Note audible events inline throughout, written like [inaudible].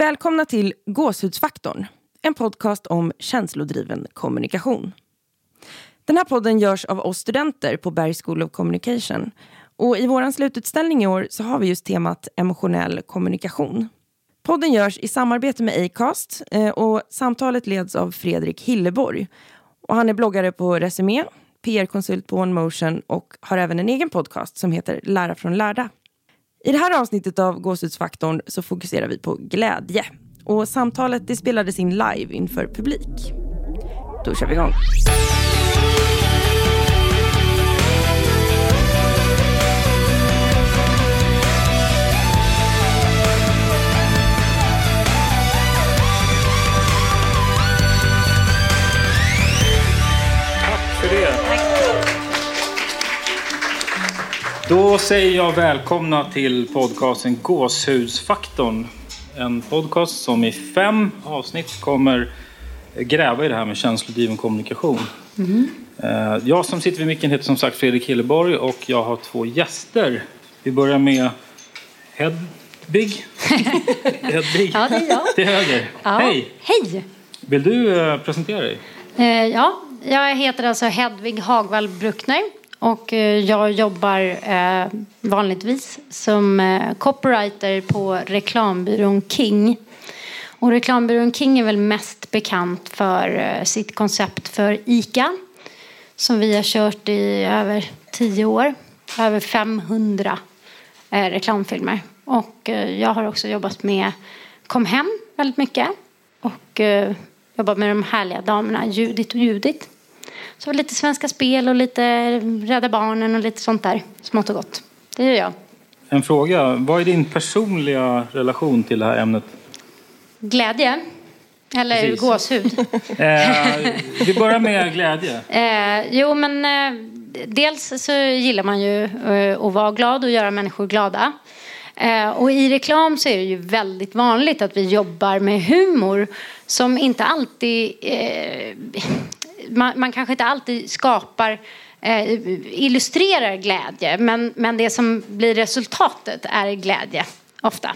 Välkomna till Gåshudsfaktorn, en podcast om känslodriven kommunikation. Den här podden görs av oss studenter på Berg School of Communication. Och I vår slututställning i år så har vi just temat emotionell kommunikation. Podden görs i samarbete med Acast eh, och samtalet leds av Fredrik Hilleborg. Och han är bloggare på Resumé, PR-konsult på OneMotion och har även en egen podcast som heter Lära från lärda. I det här avsnittet av Gåshudsfaktorn så fokuserar vi på glädje. Och samtalet det spelades in live inför publik. Då kör vi igång. Då säger jag välkomna till podcasten Gåshudsfaktorn. En podcast som i fem avsnitt kommer gräva i det här med känslodriven kommunikation. Eh, Jag som sitter vid micken heter som sagt Fredrik Hilleborg och jag har två gäster. Vi börjar med Hedvig. [laughs] Hedvig. Ja, det är jag. Till höger. Ja. Hej! Hej! Vill du eh, presentera dig? Eh, ja, jag heter alltså Hedvig Hagvall Bruckner och eh, jag jobbar eh, vanligtvis som eh, copywriter på reklambyrån King. Och reklambyrån King är väl mest bekant för sitt koncept för ICA som vi har kört i över tio år. Över 500 reklamfilmer. Och jag har också jobbat med Kom hem väldigt mycket. Och jobbat med de härliga damerna Judit och Judit. Så lite Svenska Spel och lite Rädda Barnen och lite sånt där. Smått och gott. Det gör jag. En fråga. Vad är din personliga relation till det här ämnet? Glädje. Eller Precis. gåshud. [laughs] Eh, vi börjar med glädje. Eh, jo, men eh, dels så gillar man ju eh, att vara glad och göra människor glada. Eh, och i reklam så är det ju väldigt vanligt att vi jobbar med humor som inte alltid... Man, man kanske inte alltid skapar eh, illustrerar glädje men, men det som blir resultatet är glädje ofta.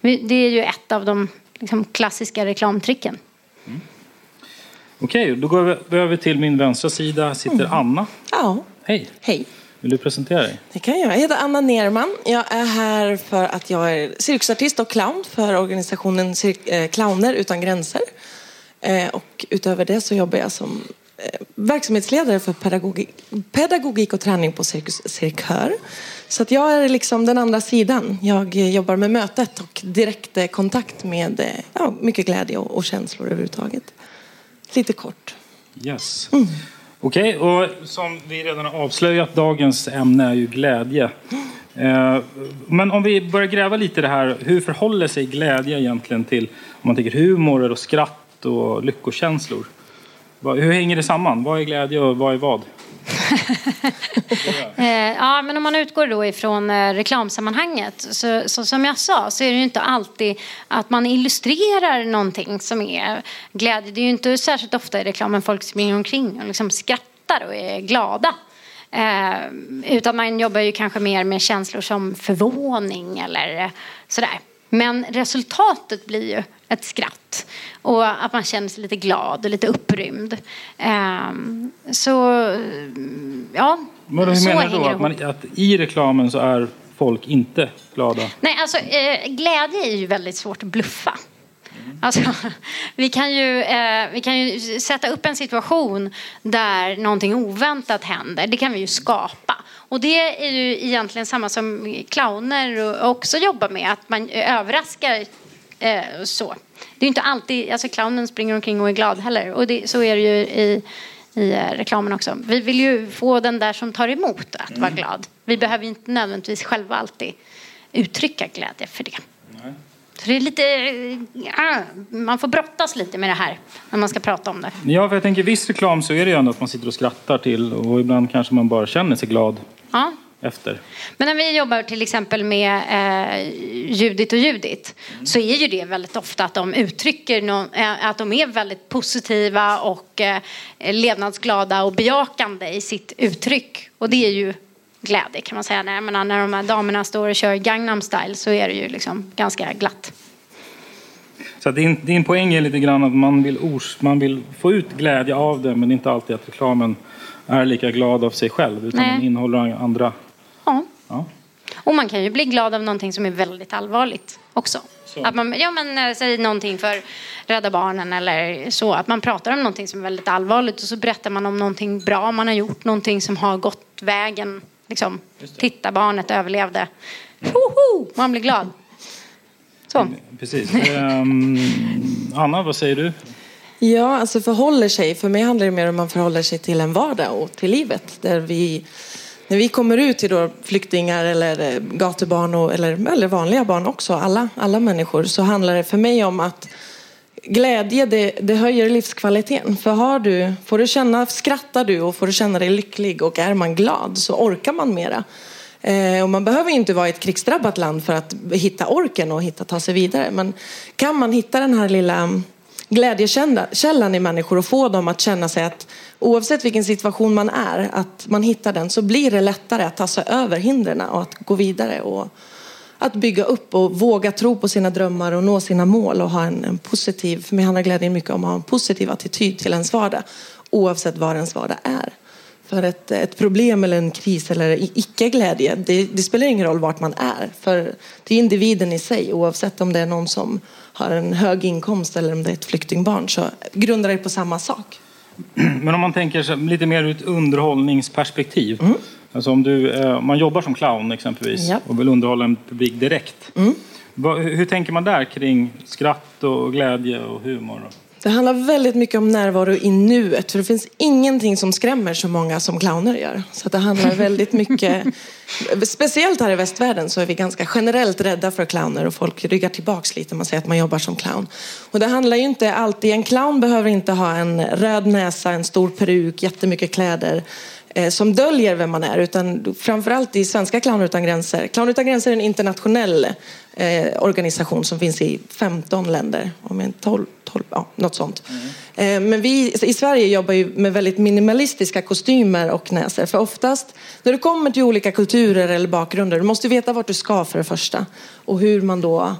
Det är ju ett av de liksom, klassiska reklamtricken. Okej, då går vi över till min vänstra sida. Sitter Anna. Ja, Hej, hej. vill du presentera dig? Det kan jag. Jag heter Anna Nerman. Jag är här för att jag är cirkusartist och clown för organisationen Cir- eh, Clowner utan gränser. Eh, Och utöver det så jobbar jag som verksamhetsledare för pedagogik, pedagogik och träning på Cirkus Cirkör. Så att jag är liksom den andra sidan. Jag eh, jobbar med mötet och direkt eh, kontakt med eh, ja, mycket glädje och, och känslor överhuvudtaget. Lite kort. Yes. Okej, och som vi redan har avslöjat, dagens ämne är ju glädje. Eh, Men om vi börjar gräva lite i det här, hur förhåller sig glädje egentligen till om man tänker humor och skratt och lyckokänslor? Hur hänger det samman? Vad är glädje och vad är vad? [laughs] Eh, ja, men om man utgår då ifrån eh, reklamsammanhanget så, så som jag sa så är det ju inte alltid att man illustrerar någonting som är glädje. Det är ju inte särskilt ofta i reklamen folk springer omkring och liksom skrattar och är glada. Eh, utan man jobbar ju kanske mer med känslor som förvåning eller eh, sådär. Men resultatet blir ju ett skratt och att man känner sig lite glad och lite upprymd. Ehm, så ja, Men hur så menar du då? Att, man, att i reklamen så är folk inte glada? Nej, alltså eh, glädje är ju väldigt svårt att bluffa. Alltså, [laughs] vi, kan ju, eh, vi kan ju sätta upp en situation där någonting oväntat händer. Det kan vi ju skapa. Och det är ju egentligen samma som clowner också jobbar med. Att man överraskar eh, så. Det är ju inte alltid, alltså clownen springer omkring och är glad heller. Och det, så är det ju i, i eh, reklamen också. Vi vill ju få den där som tar emot att vara glad. Vi behöver ju inte nödvändigtvis själva alltid uttrycka glädje för det. Så det är lite, ja, man får brottas lite med det här när man ska prata om det. Ja, för jag tänker viss reklam så är det ju ändå att man sitter och skrattar till och ibland kanske man bara känner sig glad Ja. Efter. Men när vi jobbar till exempel med eh, Judit och Judit så är ju det väldigt ofta att de uttrycker nå- eh, att de är väldigt positiva och eh, levnadsglada och bejakande i sitt uttryck. Och det är ju glädje kan man säga. När, jag menar, när de här damerna står och kör Gangnam style så är det ju liksom ganska glatt. Så din, din poäng är lite grann att man vill, ors, man vill få ut glädje av det men det är inte alltid att reklamen är lika glad av sig själv utan Nej. den innehåller andra... Ja. Och man kan ju bli glad av någonting som är väldigt allvarligt också. Så. Att man, ja men eh, säg någonting för Rädda Barnen eller så. Att man pratar om någonting som är väldigt allvarligt och så berättar man om någonting bra man har gjort. Någonting som har gått vägen. Liksom, titta barnet överlevde. Hoho! Man blir glad. Så. Precis. Ehm, Anna, vad säger du? Ja, alltså förhåller sig. För mig handlar det mer om man förhåller sig till en vardag och till livet. Där vi, när vi kommer ut till då flyktingar eller eh, gatubarn och, eller, eller vanliga barn också, alla, alla människor, så handlar det för mig om att glädje det, det höjer livskvaliteten. För har du, får du känna, skrattar du och får du känna dig lycklig och är man glad så orkar man mera. Eh, och man behöver inte vara i ett krigsdrabbat land för att hitta orken och hitta ta sig vidare. Men kan man hitta den här lilla glädjekällan i människor och få dem att känna sig att oavsett vilken situation man är, att man hittar den så blir det lättare att ta sig över hindren och att gå vidare och att bygga upp och våga tro på sina drömmar och nå sina mål och ha en, en positiv, för mig handlar glädjen mycket om att ha en positiv attityd till ens vardag oavsett vad ens vardag är. För ett, ett problem eller en kris eller icke-glädje, det, det spelar ingen roll vart man är. För det är individen i sig, oavsett om det är någon som har en hög inkomst eller om det är ett flyktingbarn, så grundar det på samma sak. Men om man tänker sig lite mer ur ett underhållningsperspektiv. Alltså om du, eh, man jobbar som clown exempelvis Ja. och vill underhålla en publik direkt. Hur, hur tänker man där kring skratt och glädje och humor? Det handlar väldigt mycket om närvaro i nuet. För det finns ingenting som skrämmer så många som clowner gör. Så det handlar [laughs] väldigt mycket... Speciellt här i västvärlden så är vi ganska generellt rädda för clowner och folk ryggar tillbaks lite. Man säger att man jobbar som clown. Och det handlar ju inte alltid... En clown behöver inte ha en röd näsa, en stor peruk, jättemycket kläder som döljer vem man är. Utan framförallt i svenska Clowner utan gränser. Clowner utan gränser är en internationell eh, organisation som finns i 15 länder. Om inte 12, 12, ja, något sånt. Eh, men vi i Sverige jobbar ju med väldigt minimalistiska kostymer och näsor. För oftast när du kommer till olika kulturer eller bakgrunder, du måste veta vart du ska för det första. Och hur man då...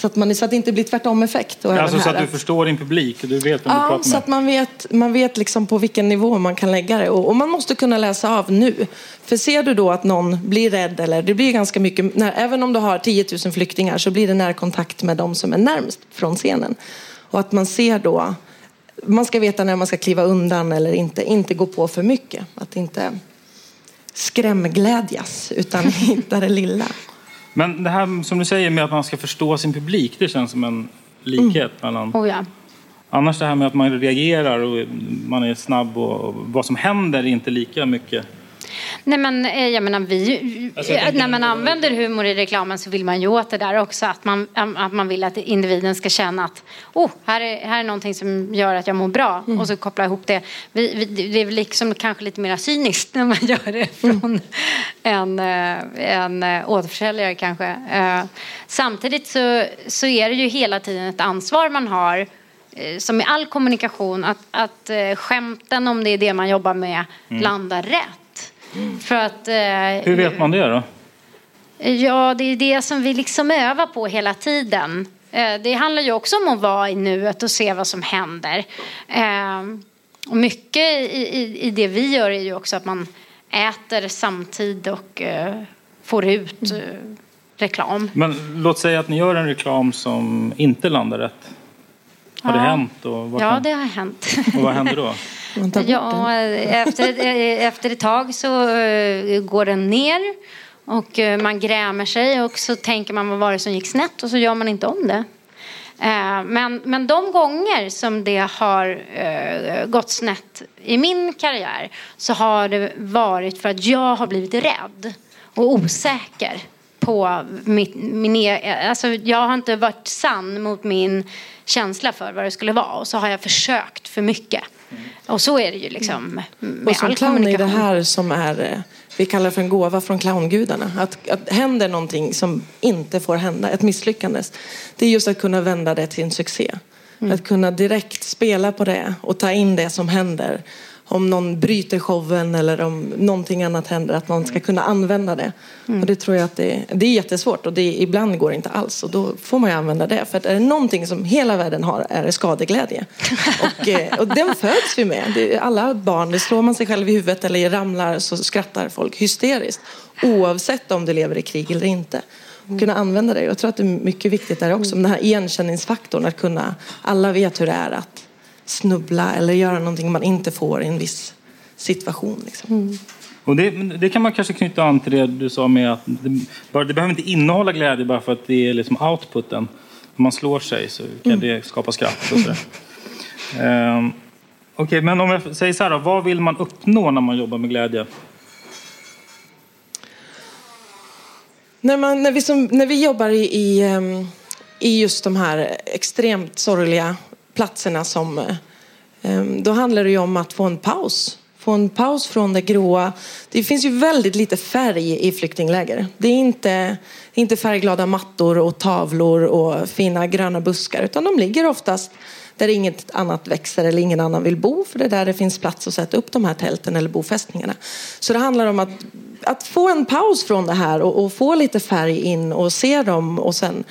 Så att, man, så att det inte blir tvärtom-effekt. Alltså så att du förstår din publik och du vet vem du Ja, pratar så med. att man vet, man vet liksom på vilken nivå man kan lägga det. Och, och man måste kunna läsa av nu. För ser du då att någon blir rädd, eller det blir ganska mycket, när, även om du har 10 000 flyktingar så blir det närkontakt med de som är närmst från scenen. Och att man ser då, man ska veta när man ska kliva undan eller inte, inte gå på för mycket. Att inte skrämglädjas, utan [laughs] hitta det lilla. Men det här som du säger med att man ska förstå sin publik, det känns som en likhet mellan... Oh, ja. Annars det här med att man reagerar och man är snabb och vad som händer är inte lika mycket. Nej men eh, jag menar vi, Alltså, jag när man använder humor i reklamen så vill man ju åt det där också. Att man, att man vill att individen ska känna att oh, här, är, här är någonting som gör att jag mår bra. Och så koppla ihop det. Vi, vi, det är väl liksom kanske lite mer cyniskt när man [laughs] gör det från en, eh, en eh, återförsäljare kanske. Samtidigt så, så är det ju hela tiden ett ansvar man har som i all kommunikation, att, att skämten, om det är det man jobbar med, landar rätt. För att... eh, Hur vet man det då? Ja, det är det som vi liksom övar på hela tiden. Eh, Det handlar ju också om att vara i nuet och se vad som händer. Eh, Och mycket i, i, i det vi gör är ju också att man äter samtidigt och eh, får ut eh, reklam. Men låt säga att ni gör en reklam som inte landar rätt. Har det Ja. hänt? Och vad, Ja, kan, det har hänt. och vad händer då? [laughs] Man tar bort den. Ja, efter, ett- efter ett tag så eh, går den ner och eh, man grämer sig och så tänker man vad var det som gick snett och så gör man inte om det. Eh, Men, men de gånger som det har eh, gått snett i min karriär så har det varit för att jag har blivit rädd och osäker på mitt, min e- alltså jag har inte varit sann mot min känsla för vad det skulle vara och så har jag försökt för mycket. Och så är det ju liksom med Och som all clown är det här som är, eh, vi kallar för en gåva från clowngudarna. Att, att händer någonting som inte får hända, ett misslyckande. Det är just att kunna vända det till en succé. Mm. Att kunna direkt spela på det och ta in det som händer. Om någon bryter showen eller om någonting annat händer, att man ska kunna använda det. Och det tror jag att det, det är jättesvårt och det, ibland går det inte alls och då får man ju använda det. För att är det någonting som hela världen har är det skadeglädje. [laughs] och, eh, och den föds vi med. Det, alla barn, det slår man sig själv i huvudet eller ramlar så skrattar folk hysteriskt. Oavsett om du lever i krig eller inte. Och kunna använda det. Jag tror att det är mycket viktigt där också. Den här igenkänningsfaktorn, att kunna, alla vet hur det är att snubbla eller göra någonting man inte får i en viss situation. Liksom. Och det, det kan man kanske knyta an till det du sa med att det, bara, det behöver inte innehålla glädje bara för att det är liksom outputen. Om man slår sig så kan det skapa skratt och sådär. Ehm, Okej, men om jag säger så här då, vad vill man uppnå när man jobbar med glädje? När, man, när, vi som, när vi jobbar i, i, ehm, i just de här extremt sorgliga platserna som, eh, eh, då handlar det ju om att få en paus. Få en paus från det gråa. Det finns ju väldigt lite färg i flyktingläger. Det är inte, inte färgglada mattor och tavlor och fina gröna buskar utan de ligger oftast där inget annat växer eller ingen annan vill bo för det är där det finns plats att sätta upp de här tälten eller bofästningarna. Så det handlar om att, att få en paus från det här och, och få lite färg in och se dem och sen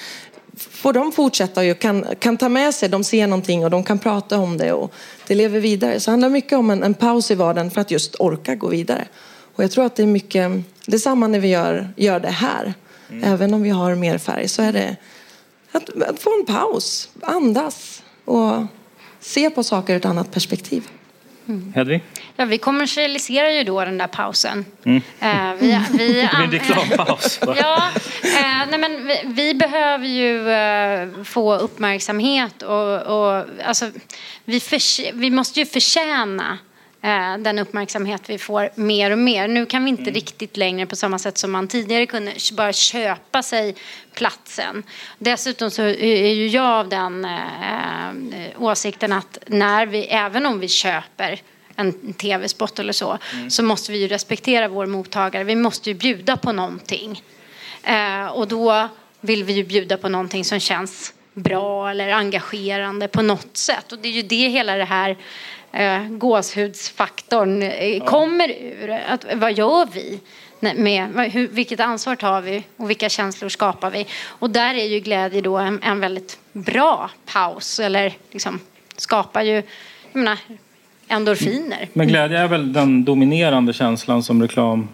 får de fortsätta och kan, kan ta med sig, de ser någonting och de kan prata om det och det lever vidare. Så det handlar mycket om en, en paus i vardagen för att just orka gå vidare. Och jag tror att det är mycket, det är samma när vi gör, gör det här. Även om vi har mer färg så är det att, att få en paus, andas och se på saker ur ett annat perspektiv. Hedvig? Ja, vi kommersialiserar ju då den där pausen. Eh, vi, [laughs] vi, Det blir en reklampaus. [laughs] Ja, eh, nej men vi, vi behöver ju eh, få uppmärksamhet och, och alltså, vi, förs- vi måste ju förtjäna den uppmärksamhet vi får mer och mer. Nu kan vi inte riktigt längre på samma sätt som man tidigare kunde bara köpa sig platsen. Dessutom så är ju jag av den eh, åsikten att när vi, även om vi köper en tv-spot eller så, så måste vi ju respektera vår mottagare. Vi måste ju bjuda på någonting. Eh, och då vill vi ju bjuda på någonting som känns bra eller engagerande på något sätt. Och det är ju det hela det här eh, gåshudsfaktorn eh, kommer ur. Att, vad gör vi? Med, hur, vilket ansvar tar vi och vilka känslor skapar vi? Och där är ju glädje då en, en väldigt bra paus. Eller liksom skapar ju, menar, endorfiner. Men glädje är väl den dominerande känslan som reklam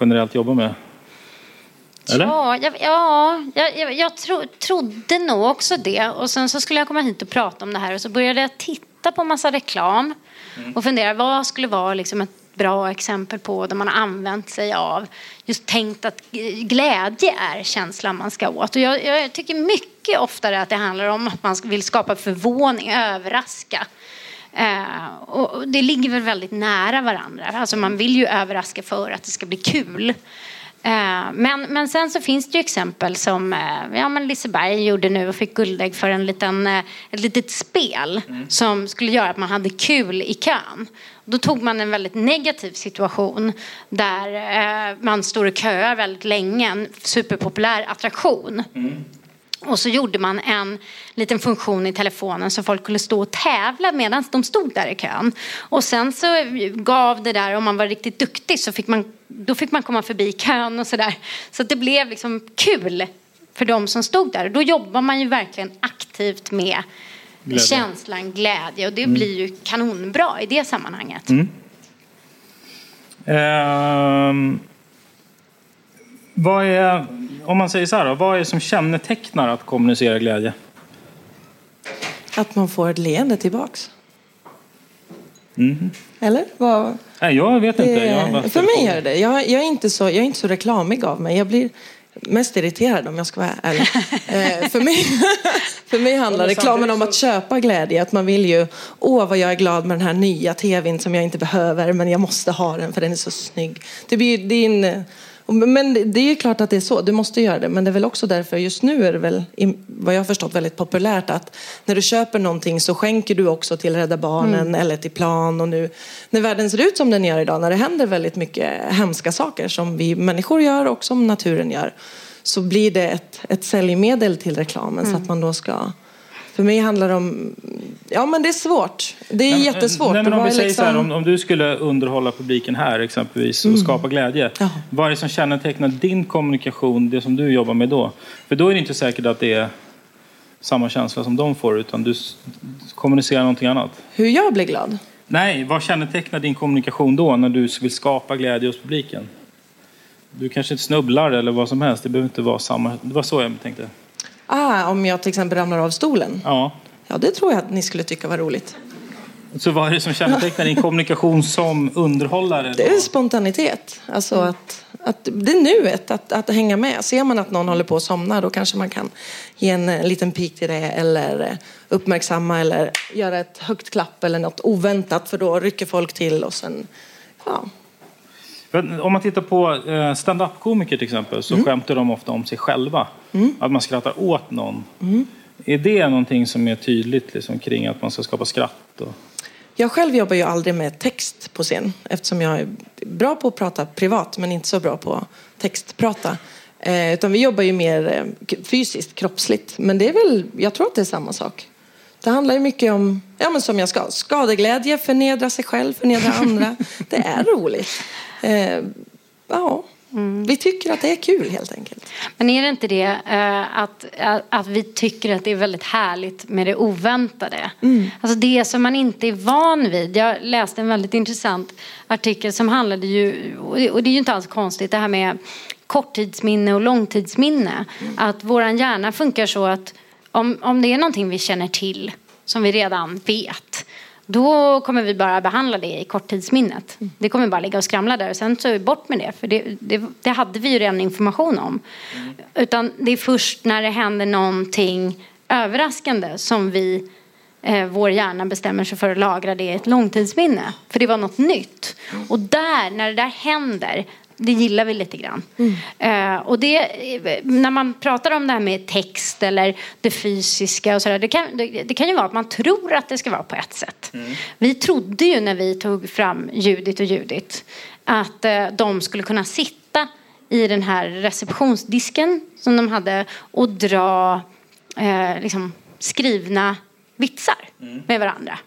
generellt jobbar med? Eller? Ja, jag, ja jag, jag, jag tro, trodde nog också det. Och sen så skulle jag komma hit och prata om det här och så började jag titta på massa reklam och fundera vad skulle vara liksom ett bra exempel på där man har använt sig av just tänkt att glädje är känslan man ska åt. Och jag, jag tycker mycket oftare att det handlar om att man vill skapa förvåning, överraska. Eh, och det ligger väl väldigt nära varandra. Alltså man vill ju överraska för att det ska bli kul. Eh, men, men sen så finns det ju exempel som eh, ja, men Liseberg gjorde nu och fick guldägg för en liten, eh, ett litet spel som skulle göra att man hade kul i kön. Då tog man en väldigt negativ situation där man står och köar väldigt länge, en superpopulär attraktion. Och så gjorde man en liten funktion i telefonen så folk kunde stå och tävla medan de stod där i kön. Och sen så gav det där, om man var riktigt duktig så fick man, då fick man komma förbi kön och sådär. Så det blev liksom kul för de som stod där. Då jobbar man ju verkligen aktivt med Glädje. känslan glädje och det blir ju kanonbra i det sammanhanget. Ehm, vad är, om man säger så här då, vad är det som kännetecknar att kommunicera glädje? Att man får ett leende tillbaks. Eller? Vad, Nej, jag vet inte. Jag för mig är det. Jag, jag, är inte så, jag är inte så reklamig av mig. Jag blir mest irriterad om jag ska vara ärlig. [laughs] eh, för, mig, för mig handlar reklamen om att köpa glädje. Att man vill ju, åh vad jag är glad med den här nya tvn som jag inte behöver men jag måste ha den för den är så snygg. Det blir, en, men det- är ju klart att det är så, du måste göra det. Men det är väl också därför, just nu är det väl, vad jag har förstått, väldigt populärt att när du köper någonting så skänker du också till Rädda Barnen eller till Plan. Och nu, när världen ser ut som den gör idag, när det händer väldigt mycket hemska saker som vi människor gör och som naturen gör, så blir det ett, ett säljmedel till reklamen så att man då ska För mig handlar det om... Ja, men det är svårt. Det är men- jättesvårt. Nej, men om vi säger så här, liksom- om, om du skulle underhålla publiken här exempelvis och skapa glädje. Ja. Vad är det som kännetecknar din kommunikation, det som du jobbar med då? För då är det inte säkert att det är samma känsla som de får utan du kommunicerar någonting annat. Hur jag blir glad? Nej, vad kännetecknar din kommunikation då när du vill skapa glädje hos publiken? Du kanske inte snubblar eller vad som helst. Det behöver inte vara samma. Det var så jag tänkte. Ah, om jag till exempel ramlar av stolen? Ja. Ja, det tror jag att ni skulle tycka var roligt. Så vad är det som kännetecknar din kommunikation som underhållare? Det är spontanitet. Alltså att, att det är nuet, att, att hänga med. Ser man att någon håller på att somna då kanske man kan ge en, eh, liten pik till det eller eh, uppmärksamma eller göra ett högt klapp eller något oväntat för då rycker folk till och sen, ja. För Om man tittar på eh, stand-up-komiker till exempel så skämtar de ofta om sig själva. Att man skrattar åt någon. Är det någonting som är tydligt liksom, kring att man ska skapa skratt? Och... Jag själv jobbar ju aldrig med text på scen eftersom jag är bra på att prata privat men inte så bra på textprata. Eh, utan vi jobbar ju mer eh, fysiskt, kroppsligt. Men det är väl, jag tror att det är samma sak. Det handlar ju mycket om, ja men som jag ska, skadeglädje, förnedra sig själv, förnedra andra. [laughs] det är roligt. Eh, ja, vi tycker att det är kul helt enkelt. Men är det inte det eh, att, att, att vi tycker att det är väldigt härligt med det oväntade? Alltså det som man inte är van vid. Jag läste en väldigt intressant artikel som handlade ju, och det, är ju inte alls konstigt, det här med korttidsminne och långtidsminne. Att våran hjärna funkar så att om, om det är någonting vi känner till som vi redan vet då kommer vi bara behandla det i korttidsminnet. Det kommer bara ligga och skramla där och sen så är vi bort med det. För det, det, det hade vi ju redan information om. Utan det är först när det händer någonting överraskande som vi, eh, vår hjärna bestämmer sig för att lagra det i ett långtidsminne. För det var något nytt. Och där, när det där händer, det gillar vi lite grann. Eh, och det, när man pratar om det här med text eller det fysiska och sådär. Det kan, det, det kan ju vara att man tror att det ska vara på ett sätt. Vi trodde ju när vi tog fram Judit och Judit att eh, de skulle kunna sitta i den här receptionsdisken som de hade och dra eh, liksom, skrivna vitsar med varandra.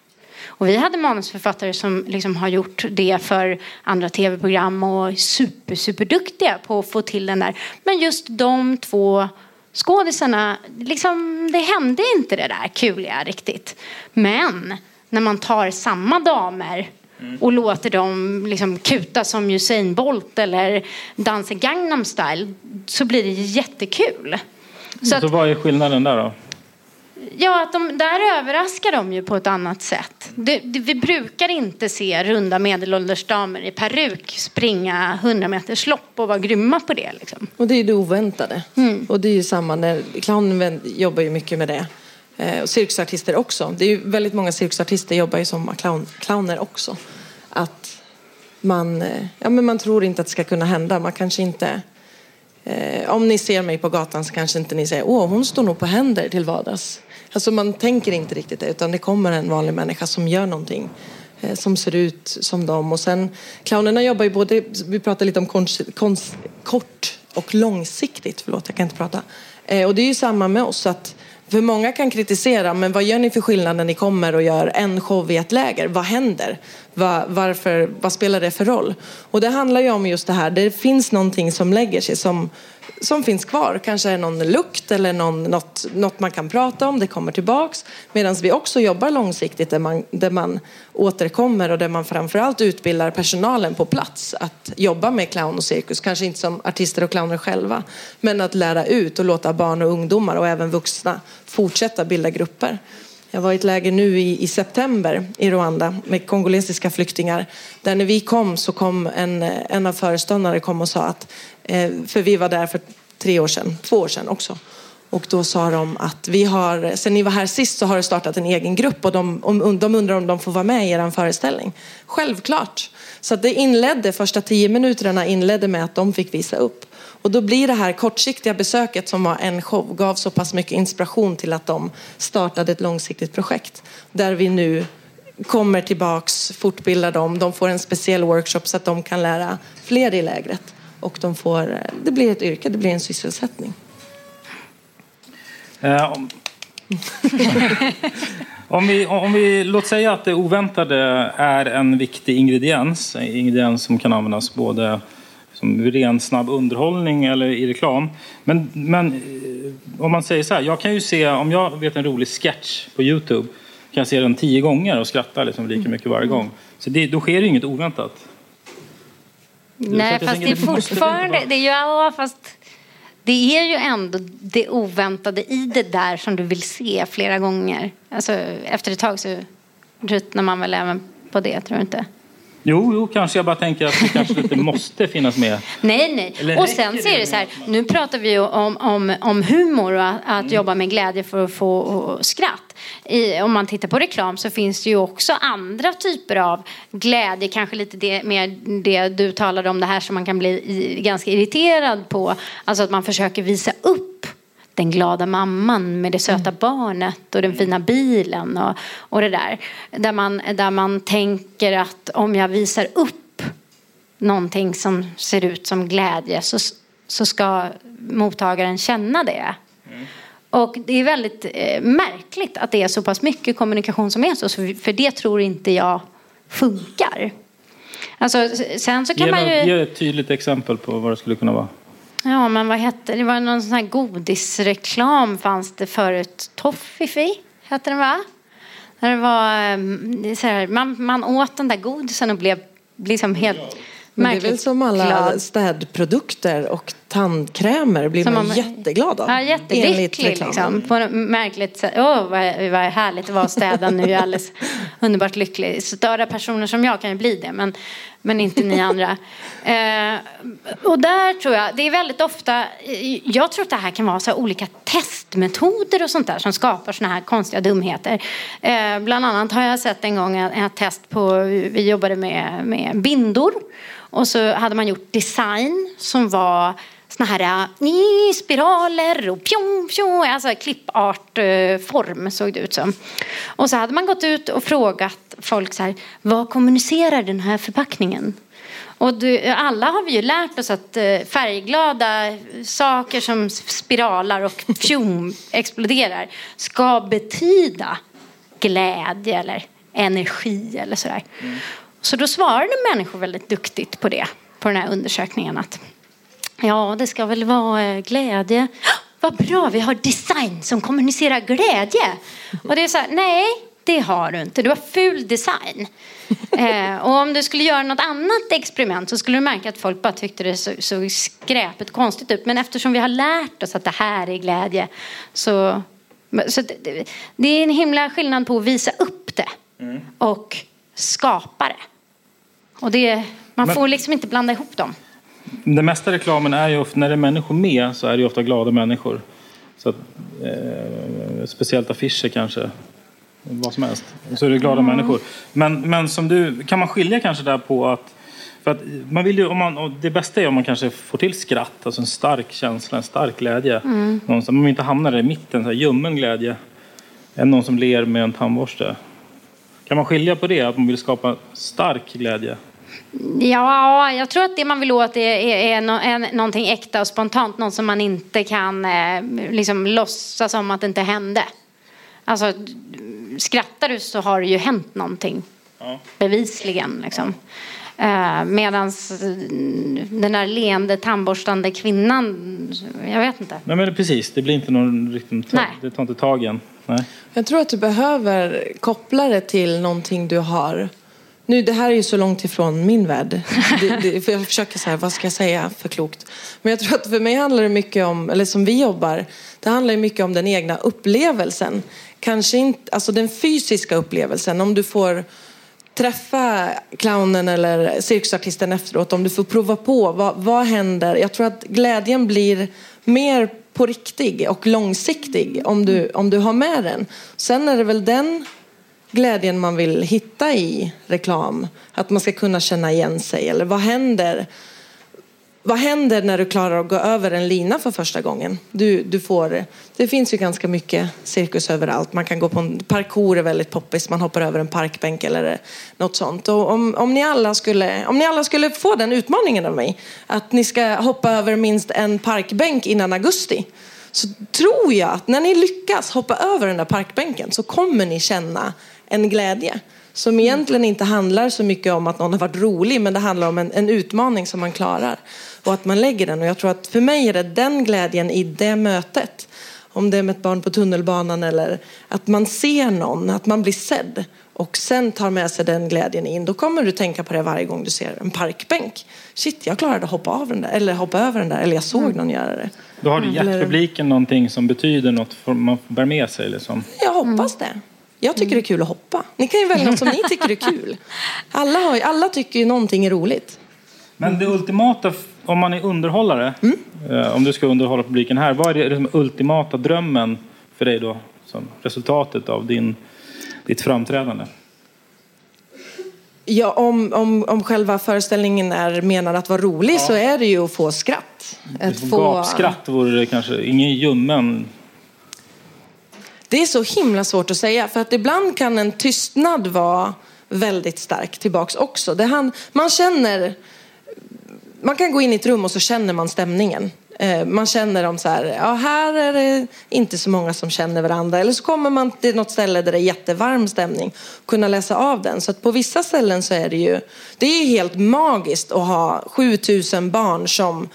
Och vi hade manusförfattare som liksom har gjort det för andra tv-program och är super, superduktiga på att få till den där. Men just de två skådisarna, liksom, det hände inte det där kuliga riktigt. Men när man tar samma damer och låter dem liksom kuta som Usain Bolt eller dansa Gangnam style så blir det jättekul. Så Så att, vad är skillnaden där då? Ja, att de, där överraskar de ju på ett annat sätt. Det, det, vi brukar inte se runda medelålders damer i peruk springa 100 meters lopp och vara grymma på det. Liksom. Och det är det oväntade. Och det är ju samma när clownen jobbar ju mycket med det. Eh, och cirkusartister också. Det är ju väldigt många cirkusartister jobbar ju som clown, clowner också. Att man, eh, ja, men man tror inte att det ska kunna hända. Man kanske inte... Eh, om ni ser mig på gatan så kanske inte ni säger åh hon står nog på händer till vardags. Alltså man tänker inte riktigt det utan det kommer en vanlig människa som gör någonting eh, som ser ut som dem. Och sen clownerna jobbar ju både, vi pratade lite om konst, konst, kort och långsiktigt, förlåt jag kan inte prata. Eh, och det är ju samma med oss att för många kan kritisera, men vad gör ni för skillnad när ni kommer och gör en show i ett läger? Vad händer? Var, varför, vad spelar det för roll? Och det handlar ju om just det här, det finns någonting som lägger sig som, som finns kvar. Kanske är någon lukt eller någon, något, något man kan prata om, det kommer tillbaks. Medan vi också jobbar långsiktigt där man, där man återkommer och där man framförallt utbildar personalen på plats att jobba med clown och cirkus. Kanske inte som artister och clowner själva, men att lära ut och låta barn och ungdomar och även vuxna fortsätta bilda grupper. Jag var i ett läger nu i, i september i Rwanda med kongolesiska flyktingar. Där när vi kom så kom en, eh, en av föreståndare kom och sa att, eh, för vi var där för tre år sedan, två år sedan också. Och då sa de att vi har, sen ni var här sist så har det startat en egen grupp och de, om, de undrar om de får vara med i er föreställning. Självklart. Så att det inledde, första tio minuterna inledde med att de fick visa upp. Och då blir det här kortsiktiga besöket som var en show gav så pass mycket inspiration till att de startade ett långsiktigt projekt. Där vi nu kommer tillbaks, fortbildar dem. De får en speciell workshop så att de kan lära fler i lägret. Och de får, eh, det blir ett yrke, det blir en sysselsättning. Eh, om- [laughs] om, vi, om vi, låt säga att det oväntade är en viktig ingrediens. En ingrediens som kan användas både som ren snabb underhållning eller i reklam. Men, men eh, om man säger så här, jag kan ju se, om jag vet en rolig sketch på Youtube kan jag se den tio gånger och skratta liksom lika mycket varje gång. Så det, då sker det inget oväntat. Nej, fast det är fortfarande, det är ju, ja, fast det är ju ändå det oväntade i det där som du vill se flera gånger. Alltså, efter ett tag så ruttnar man väl även på det, tror du inte? Jo, jo, kanske. Jag bara tänker att det kanske inte [laughs] måste finnas med. Nej, nej. Eller och sen så är det så här, nu pratar vi om, om, om humor och att, att mm. jobba med glädje för att få skratt. I, om man tittar på reklam så finns det ju också andra typer av glädje, kanske lite det, mer det du talade om, det här som man kan bli i, ganska irriterad på. Alltså att man försöker visa upp den glada mamman med det söta mm. barnet och den fina bilen och, och det där. Där man, där man tänker att om jag visar upp någonting som ser ut som glädje så, så ska mottagaren känna det. Mm. Och det är väldigt eh, märkligt att det är så pass mycket kommunikation som är så, för det tror inte jag funkar. Alltså, sen så kan ge, man ju... ge ett tydligt exempel på vad det skulle kunna vara. Ja, men vad hette det? var någon sån här godisreklam fanns det förut. Toffifee hette den va? När det var ehm, så här, man, man åt den där godisen och blev liksom helt men det är väl som alla städprodukter och tandkrämer blir som man, man jätteglad av. Ja, jättelycklig liksom. På något märkligt sätt. Åh, oh, vad, vad härligt det var att städa nu. Jag är alldeles [laughs] underbart lycklig. Störda personer som jag kan ju bli det, men, men inte ni andra. [laughs] Eh, och där tror jag, det är väldigt ofta, jag tror att det här kan vara så olika testmetoder och sånt där som skapar såna här konstiga dumheter. Eh, bland annat har jag sett en gång ett test på, vi jobbade med, med bindor och så hade man gjort design som var såna här äh, spiraler och pjong, pjong, alltså klippartform såg det ut som. Och så hade man gått ut och frågat folk så här, vad kommunicerar den här förpackningen? Och du, alla har vi ju lärt oss att äh, färgglada saker som spiralar och pjong, [laughs] exploderar ska betyda glädje eller energi eller sådär. Mm. Så då svarade människor väldigt duktigt på det, på den här undersökningen. Att ja, det ska väl vara eh, glädje. [gasps] Vad bra, vi har design som kommunicerar glädje. Och det är så här, nej, det har du inte. Du har ful design. [laughs] eh, och om du skulle göra något annat experiment så skulle du märka att folk bara tyckte det såg så skräpet konstigt ut. Men eftersom vi har lärt oss att det här är glädje så, så det, det är en himla skillnad på att visa upp det mm. och skapa det. Och det, man får liksom inte blanda ihop dem. Den mesta reklamen är ju ofta, när det är människor med så är det ju ofta glada människor. Så att, eh, speciellt affischer kanske. Vad som helst. Så är det glada mm. människor. Men, men som du, kan man skilja kanske där på att för att man vill ju, om man, det bästa är om man kanske får till skratt, alltså en stark känsla, en stark glädje. Mm. Någonstans, om man inte hamnar där i mitten, så här, ljummen glädje. Än någon som ler med en tandborste. Kan man skilja på det, att man vill skapa stark glädje? Ja, jag tror att det man vill åt är, är, är, no, är någonting äkta och spontant. Något som man inte kan eh, liksom, låtsas som att det inte hände. Alltså, skrattar du så har det ju hänt någonting. Ja. Bevisligen. Liksom. Eh, Medan den där leende tandborstande kvinnan, jag vet inte. Nej men precis, det blir inte någon riktigt, Nej. det tar inte tag igen. Nej. Jag tror att du behöver koppla det till någonting du har nu, det här är ju så långt ifrån min värld. Det, det, för jag försöker så här, vad ska jag säga för klokt? Men jag tror att för mig handlar det mycket om, eller som vi jobbar, det handlar mycket om den egna upplevelsen. Kanske inte, alltså den fysiska upplevelsen. Om du får träffa clownen eller cirkusartisten efteråt, om du får prova på, vad, vad händer? Jag tror att glädjen blir mer på riktig och långsiktig om du, om du har med den. Sen är det väl den glädjen man vill hitta i reklam. Att man ska kunna känna igen sig. Eller vad händer? Vad händer när du klarar att gå över en lina för första gången? Du, du får, det finns ju ganska mycket cirkus överallt. Man kan gå på en parkour är väldigt poppis. Man hoppar över en parkbänk eller något sånt. Och om, om, ni alla skulle, om ni alla skulle få den utmaningen av mig. Att ni ska hoppa över minst en parkbänk innan augusti så tror jag att när ni lyckas hoppa över den där parkbänken så kommer ni känna en glädje. Som egentligen inte handlar så mycket om att någon har varit rolig men det handlar om en, en utmaning som man klarar. Och att man lägger den. Och jag tror att för mig är det den glädjen i det mötet. Om det är med ett barn på tunnelbanan eller att man ser någon, att man blir sedd och sen tar med sig den glädjen in. Då kommer du tänka på det varje gång du ser en parkbänk. Shit, jag klarade att hoppa av den där, eller hoppa över den där, eller jag såg Mm. någon göra det. Då har du gett publiken någonting som betyder något man bär med sig. Liksom. Jag hoppas det. Jag tycker det är kul att hoppa. Ni kan ju välja något som ni tycker är kul. Alla, har, alla tycker ju någonting är roligt. Men det ultimata, om man är underhållare, Mm. eh, om du ska underhålla publiken här, vad är det den ultimata drömmen för dig då? Som resultatet av din, ditt framträdande? Ja, om, om, om själva föreställningen är menad att vara rolig så är det ju att få skratt. Att Liksom få... Gapskratt vore det kanske, ingen ljummen. Det är så himla svårt att säga för att ibland kan en tystnad vara väldigt stark tillbaks också. Det han, man känner, man kan gå in i ett rum och så känner man stämningen. Eh, man känner om så här, ja här är det inte så många som känner varandra. Eller så kommer man till något ställe där det är jättevarm stämning. Kunna läsa av den. Så att på vissa ställen så är det ju, det är helt magiskt att ha 7000 barn som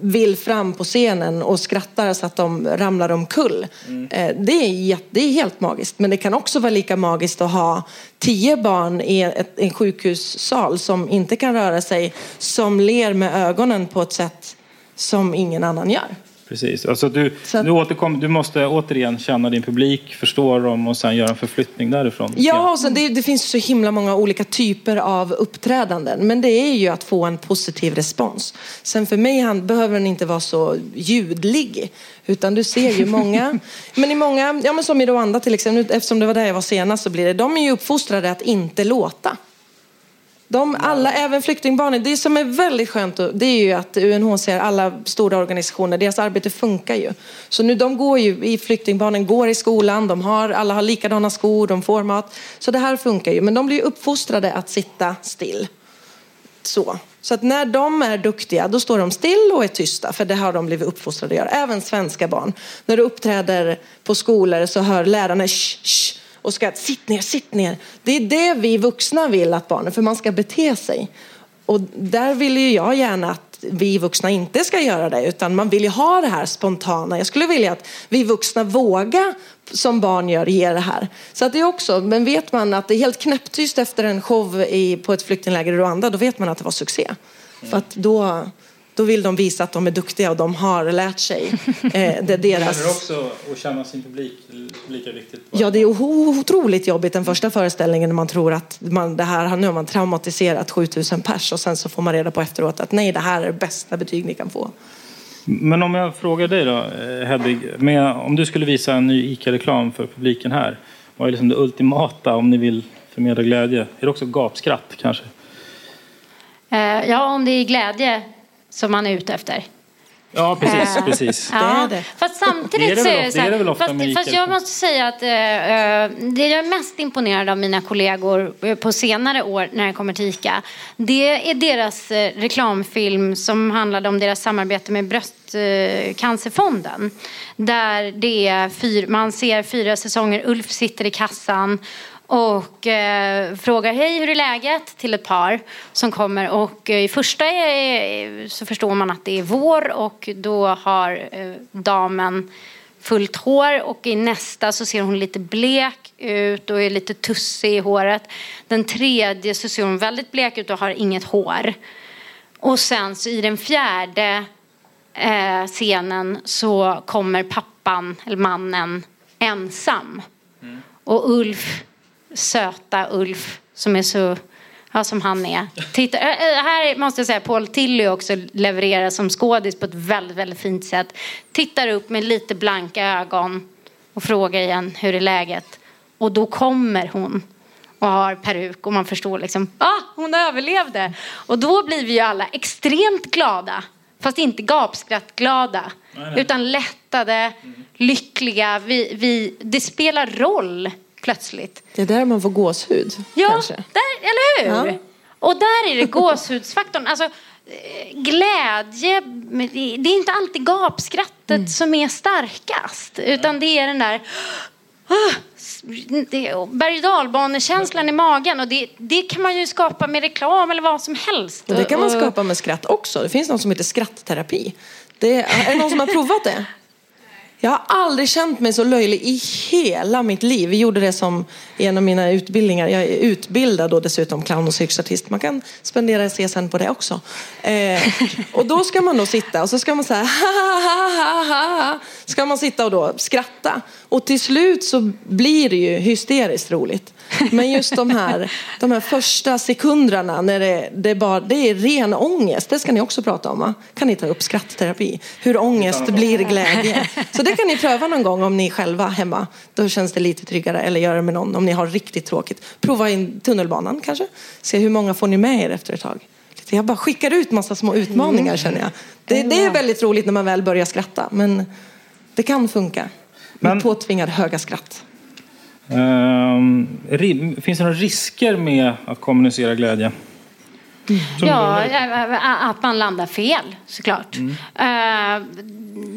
vill fram på scenen och skrattar så att de ramlar omkull. Mm. Det, är, det är helt magiskt. Men det kan också vara lika magiskt att ha tio barn i ett, en sjukhussal som inte kan röra sig, som ler med ögonen på ett sätt som ingen annan gör. Precis. Alltså du, att- du, återkom, du måste återigen känna din publik, förstå dem och sen göra en förflyttning därifrån. Ja, och sen det, det finns så himla många olika typer av uppträdanden. Men det är ju att få en positiv respons. Sen för mig han, behöver den inte vara så ljudlig. Utan du ser ju många, [laughs] men i många, ja men som i Rwanda till exempel, eftersom det var där jag var senast så blir det, de är ju uppfostrade att inte låta. De alla, även flyktingbarnen, det som är väldigt skönt det är ju att UNHCR, alla stora organisationer, deras arbete funkar ju. Så nu de går ju, i flyktingbarnen går i skolan, de har, alla har likadana skor, de får mat. Så det här funkar ju, men de blir ju uppfostrade att sitta still. Så. Så att när de är duktiga, då står de still och är tysta. För det har de blivit uppfostrade att göra. Även svenska barn. När du uppträder på skolor så hör lärarna shh, shh, och ska sitt ner, sitt ner. Det är det vi vuxna vill att barnen, för man ska bete sig. Och där vill ju jag gärna att vi vuxna inte ska göra det, utan man vill ju ha det här spontana. Jag skulle vilja att vi vuxna vågar, som barn gör, ge det här. Så att det är också, men vet man att det är helt knäpptyst efter en show i, på ett flyktingläger i Rwanda, då vet man att det var succé. För att då, då vill de visa att de är duktiga och de har lärt sig. [laughs] Eh, det är deras... också att känna sin publik lika viktigt. Ja, det är otroligt jobbigt den första föreställningen när man tror att man, det här, nu har man traumatiserat 7000 pers och sen så får man reda på efteråt att nej, det här är det bästa betyg ni kan få. Men om jag frågar dig då, eh, Hedvig. Med, om du skulle visa en ny ICA-reklam för publiken här. Vad är liksom det ultimata om ni vill förmedla glädje? Är det också gapskratt kanske? Eh, Ja, om det är glädje som man är ute efter. Ja, precis. Eh, precis. Ja, Det är det. Fast samtidigt Det är det så väl är det ofta- så här, det det väl fast, jag måste säga att eh, eh, det jag är mest imponerad av mina kollegor eh, på senare år när det kommer till ICA det är deras reklamfilm som handlade om deras samarbete med Bröstcancerfonden. Där det är fyr, man ser fyra säsonger, Ulf sitter i kassan och eh, frågar hej hur är läget till ett par som kommer och eh, i första är, så förstår man att det är vår och då har eh, damen fullt hår och i nästa så ser hon lite blek ut och är lite tussig i håret. Den tredje så ser hon väldigt blek ut och har inget hår. Och sen så i den fjärde eh, scenen så kommer pappan, eller mannen, ensam. Och Ulf, söta Ulf, som är så, ja som han är. Titta, äh, äh, här måste jag säga, Paul Tilly också levererar som skådis på ett väldigt, väldigt fint sätt. Tittar upp med lite blanka ögon och frågar igen, hur är läget? Och då kommer hon och har peruk och man förstår liksom, ah, hon överlevde. Och då blir vi ju alla extremt glada. Fast inte gapskrattglada. Utan lättade, lyckliga. Vi, vi, det spelar roll plötsligt. Det är där man får gåshud. Ja, kanske. där, eller hur? Ja. Och där är det gåshudsfaktorn. Alltså, glädje, det är inte alltid gapskrattet mm. som är starkast. Utan det är den där ah, berg och dalbanekänslan i magen. Och det, det, kan man ju skapa med reklam eller vad som helst. Och det kan man skapa med skratt också. Det finns något som heter skrattterapi. Det, är det någon som har provat det? Jag har aldrig känt mig så löjlig i hela mitt liv. Vi gjorde det som en av mina utbildningar. Jag är utbildad och dessutom clown och cirkusartist. Man kan spendera CSN på det också. Eh, och då ska man då sitta och så ska man säga ha ha ha ha Ska man sitta och då skratta. Och till slut så blir det ju hysteriskt roligt. Men just de här, de här första sekunderna när det, det, bara, det är ren ångest. Det ska ni också prata om va? Kan ni ta upp skrattterapi? Hur ångest blir glädje. Så det kan ni pröva någon gång om ni själva hemma. Då känns det lite tryggare. Eller göra det med någon om ni har riktigt tråkigt. Prova in tunnelbanan kanske. Se hur många får ni med er efter ett tag. Jag bara skickar ut massa små utmaningar känner jag. Det, det är väldigt roligt när man väl börjar skratta. Men det kan funka. Men påtvingad höga skratt. Um, finns det några risker med att kommunicera glädje? Ja, att man landar fel såklart. Mm. Uh,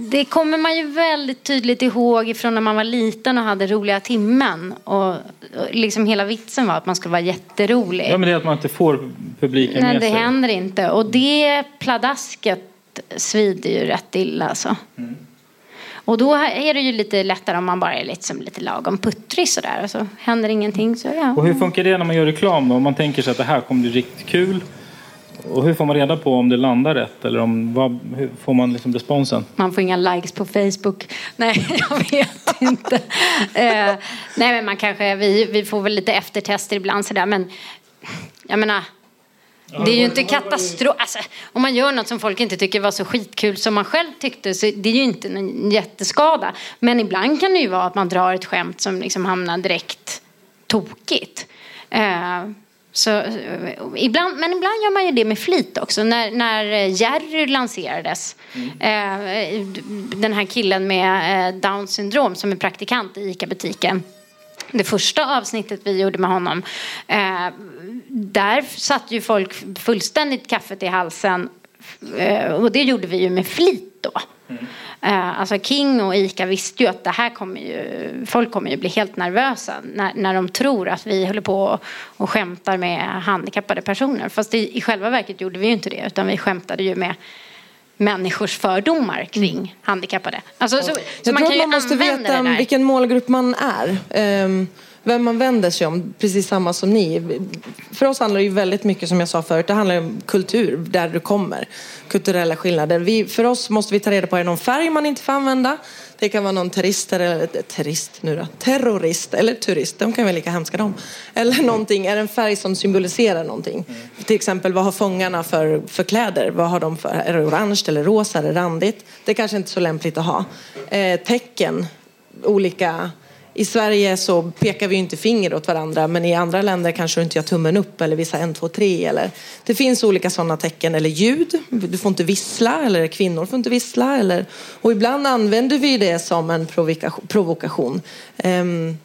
det kommer man ju väldigt tydligt ihåg ifrån när man var liten och hade roliga timmen. Och liksom hela vitsen var att man skulle vara jätterolig. Ja, men det är att man inte får publiken Nej, med det sig. händer inte. Och det pladasket svider ju rätt illa alltså. Mm. Och då är det ju lite lättare om man bara är liksom lite lagom puttrig sådär och så händer ingenting. Så, ja. Och hur funkar det när man gör reklam då? Om man tänker sig att det här kommer bli riktigt kul. Och hur får man reda på om det landar rätt? Eller om, vad, hur får man liksom responsen? Man får inga likes på Facebook. Nej, [laughs] jag vet inte. eh, nej, men man kanske, vi, vi får väl lite eftertester ibland sådär. Men jag menar, det är ju inte katastrof. Alltså, om man gör något som folk inte tycker var så skitkul som man själv tyckte så det är ju inte en jätteskada. Men ibland kan det ju vara att man drar ett skämt som liksom hamnar direkt tokigt. Eh, så, eh, ibland, men ibland gör man ju det med flit också. När, när Jerry lanserades, mm. eh, den här killen med eh, Down syndrom som är praktikant i ICA-butiken det första avsnittet vi gjorde med honom, eh, där satt ju folk fullständigt kaffet i halsen. Eh, och det gjorde vi ju med flit då. Mm. Eh, alltså King och Ica visste ju att det här kommer ju, folk kommer ju bli helt nervösa när, när de tror att vi håller på och, och skämtar med handikappade personer. Fast det, i själva verket gjorde vi ju inte det utan vi skämtade ju med människors fördomar kring mm. handikappade. Alltså, så, så jag man tror man måste veta vilken målgrupp man är. Um, vem man vänder sig om, precis samma som ni. För oss handlar det ju väldigt mycket, som jag sa förut, det handlar om kultur, där du kommer. Kulturella skillnader. Vi, för oss måste vi ta reda på, är det någon färg man inte får använda? Det kan vara någon terrorist eller terrorist nu då, terrorist eller turist, de kan vara lika hemska de. Eller någonting, är det en färg som symboliserar någonting? Mm. Till exempel, vad har fångarna för, för kläder? Vad har de för, är det orange eller rosa eller randigt? Det är kanske inte är så lämpligt att ha. Eh, tecken, olika i Sverige så pekar vi inte finger åt varandra men i andra länder kanske du inte gör tummen upp eller visa en, två, tre. Eller, det finns olika sådana tecken. Eller ljud. Du får inte vissla eller kvinnor får inte vissla. Eller, och ibland använder vi det som en provokation. Um,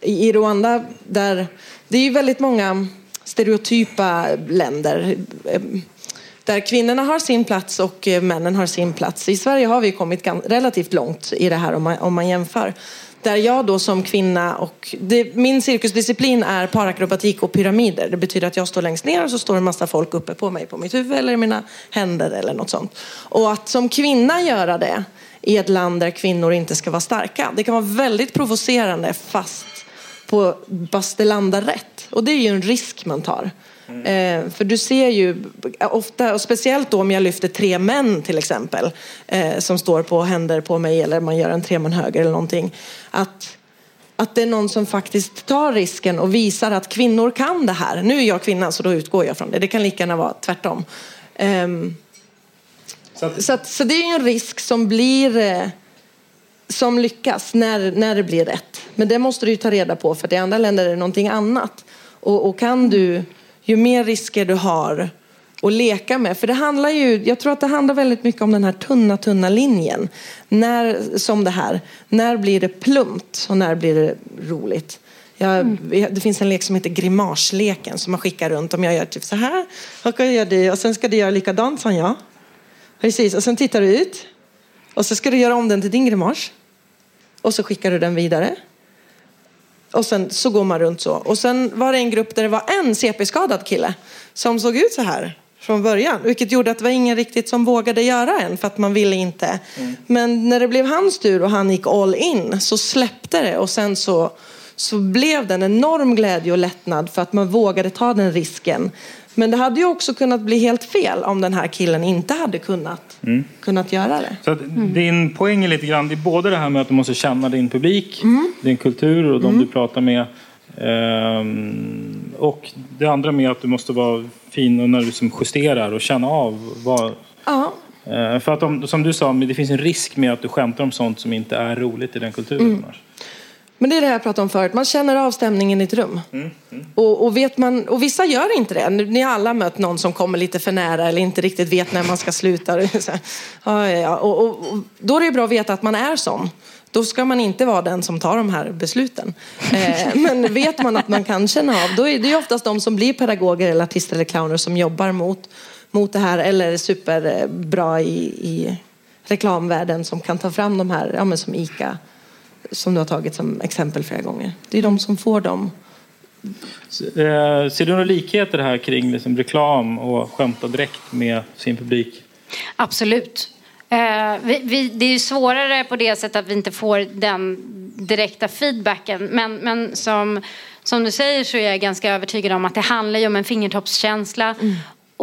I Rwanda, där, det är ju väldigt många stereotypa länder ehm, där kvinnorna har sin plats och eh, männen har sin plats. I Sverige har vi kommit relativt långt i det här om man, om man jämför. Där jag då som kvinna och det, min cirkusdisciplin är parakrobatik och pyramider. Det betyder att jag står längst ner och så står en massa folk uppe på mig på mitt huvud eller mina händer eller något sånt. Och att som kvinna göra det i ett land där kvinnor inte ska vara starka. Det kan vara väldigt provocerande fast på fast det landar rätt. Och det är ju en risk man tar. Mm. för du ser ju ofta, och speciellt då om jag lyfter tre män till exempel, eh, som står på händer på mig eller man gör en treman höger eller någonting. Att, att det är någon som faktiskt tar risken och visar att kvinnor kan det här. Nu är jag kvinna så då utgår jag från det. Det kan lika gärna vara tvärtom. Um, så, att... Så, att, så, det är ju en risk som blir eh, som lyckas när, när det blir rätt. Men det måste du ta reda på för i andra länder är det någonting annat. Och, och kan du ju mer risker du har att leka med. För det handlar ju, jag tror att det handlar väldigt mycket om den här tunna, tunna linjen. När, som det här, när blir det plumpt och när blir det roligt? Jag, mm. Det finns en lek som heter grimasleken som man skickar runt. Om jag gör typ så här och, gör det, och sen ska du göra likadant som jag. Precis, och sen tittar du ut. Och så ska du göra om den till din grimas. Och så skickar du den vidare. Och sen så går man runt så. Och sen var det en grupp där det var en CP-skadad kille som såg ut så här från början. Vilket gjorde att det var ingen riktigt som vågade göra en för att man ville inte. Mm. Men när det blev hans tur och han gick all in så släppte det och sen så, så blev det en enorm glädje och lättnad för att man vågade ta den risken. Men det hade ju också kunnat bli helt fel om den här killen inte hade kunnat, mm. kunnat göra det. Så mm. Din poäng är lite grann, det är både det här med att du måste känna din publik, mm. din kultur och de mm. du pratar med. Ehm, och det andra med att du måste vara fin och när du liksom justerar och känna av vad... Ja. Ehm, för att om, som du sa, det finns en risk med att du skämtar om sånt som inte är roligt i den kulturen. Mm. Men det är det jag pratade om förut, man känner av stämningen i ett rum. Mm, mm. Och, och, vet man, och vissa gör inte det. Ni har alla mött någon som kommer lite för nära eller inte riktigt vet när man ska sluta. [laughs] ja, ja. Och, och, och, då är det bra att veta att man är sån. Då ska man inte vara den som tar de här besluten. Eh, [laughs] men vet man att man kan känna av, då är det oftast de som blir pedagoger eller artister eller clowner som jobbar mot, mot det här eller är superbra i, i reklamvärlden som kan ta fram de här, ja, men som ICA som du har tagit som exempel flera gånger. Det är de som får dem. Eh, ser du några likheter här kring liksom reklam och skämta direkt med sin publik? Absolut. Eh, vi, vi, det är ju svårare på det sättet att vi inte får den direkta feedbacken. Men, men som, som du säger så är jag ganska övertygad om att det handlar om en fingertoppskänsla. Mm.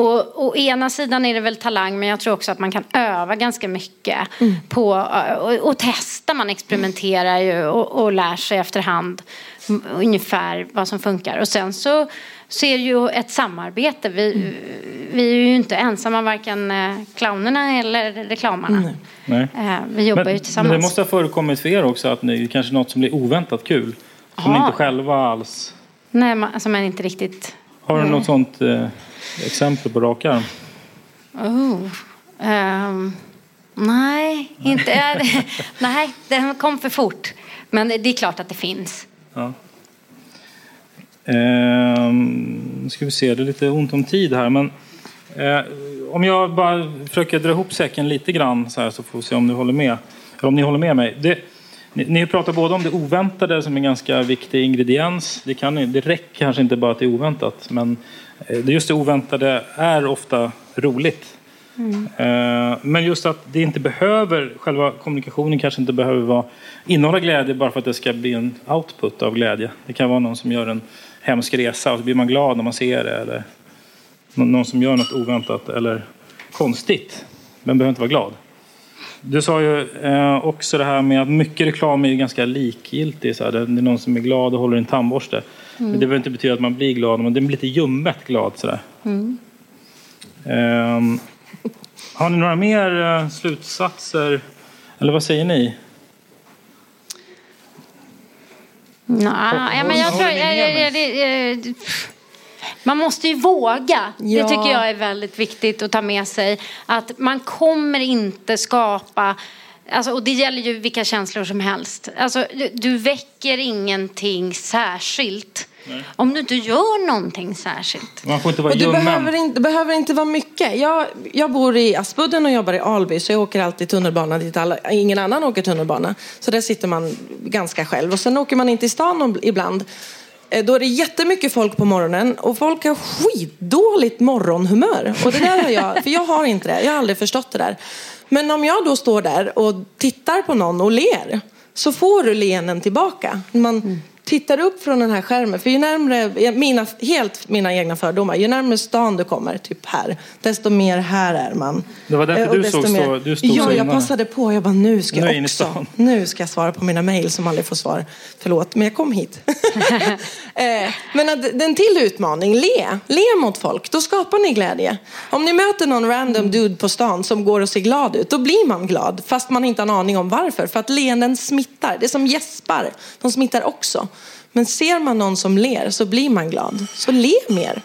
Och, å ena sidan är det väl talang men jag tror också att man kan öva ganska mycket mm. på och, och testa. Man experimenterar ju och, och lär sig efterhand ungefär vad som funkar. Och sen så, så är det ju ett samarbete. Vi, mm. vi är ju inte ensamma, varken eh, clownerna eller reklamarna. Nej. Eh, vi jobbar men, ju tillsammans. Men det måste ha förekommit för er också att ni kanske något som blir oväntat kul? Som ni inte själva alls... Nej, man, alltså man inte riktigt... Har du något sånt eh, exempel på rak arm? Oh. Um, nej, inte... nej, [laughs] den kom för fort. Men det är klart att det finns. Ja. Ehm, nu ska vi se, det är lite ont om tid här. Men, eh, om jag bara försöker dra ihop säcken lite grann så, här, så får vi se om ni håller med. Eller om ni håller med mig. Det, ni, ni pratar både om det oväntade som en ganska viktig ingrediens. Det, kan, det räcker kanske inte bara att det är oväntat. Men eh, just det oväntade är ofta roligt. Mm. Eh, men just att det inte behöver, själva kommunikationen kanske inte behöver vara, innehålla glädje bara för att det ska bli en output av glädje. Det kan vara någon som gör en hemsk resa och så blir man glad när man ser det. Eller någon som gör något oväntat eller konstigt, men behöver inte vara glad. Du sa ju eh, också det här med att mycket reklam är ganska likgiltig. Så här. Det är någon som är glad och håller en tandborste. Mm. Men det behöver inte betyda att man blir glad, men det är lite ljummet glad. Så mm. um, har ni några mer uh, slutsatser? Eller vad säger ni? Nej, ja, men jag tror... Jag, jag, jag, man måste ju våga. Ja. Det tycker jag är väldigt viktigt att ta med sig. Att man kommer inte skapa Alltså, och det gäller ju vilka känslor som helst. Alltså, du, du väcker ingenting särskilt Nej. om du inte gör någonting särskilt. Man får inte vara och det behöver inte, behöver inte vara mycket. Jag, jag bor i Aspudden och jobbar i Alby så jag åker alltid tunnelbana dit alla, ingen annan åker tunnelbana. Så där sitter man ganska själv. Och sen åker man in till stan ibland Eh, då är det jättemycket folk på morgonen och folk har skitdåligt morgonhumör. Och det där har jag, för jag har inte det, jag har aldrig förstått det där. Men om jag då står där och tittar på någon och ler så får du leenden tillbaka. Man, mm tittar upp från den här skärmen, för ju närmre, mina, helt mina egna fördomar, ju närmare stan du kommer, typ här, desto mer här är man. Det var därför du, såg mer, så, du stod Ja, så jag passade på. Jag bara, nu ska jag också, [laughs] nu ska jag svara på mina mejl som aldrig får svar. Förlåt, men jag kom hit. [laughs] Eh, men en till utmaning, le. Le mot folk, då skapar ni glädje. Om ni möter någon random dude på stan som går och ser glad ut, då blir man glad. Fast man inte har en aning om varför. För att leenden smittar. Det är som gäspar, de smittar också. Men ser man någon som ler så blir man glad. Så le mer.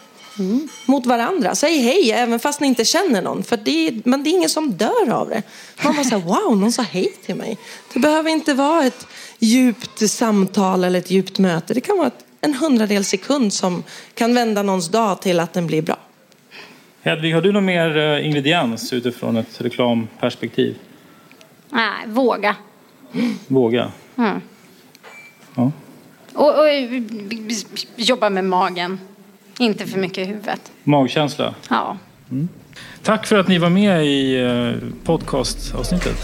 mot varandra. Säg hej även fast ni inte känner någon. För det är, men det är ingen som dör av det. Man bara säger wow, någon sa hej till mig. Det behöver inte vara ett djupt samtal eller ett djupt möte. Det kan vara en hundradel sekund som kan vända någons dag till att den blir bra. Hedvig, har du någon mer eh, ingrediens utifrån ett reklamperspektiv? Nej, våga. Våga. Mm. Ja. Och, och eh, jobba med magen. Inte för mycket i huvudet. Magkänsla. Ja. Tack för att ni var med i eh, podcastavsnittet.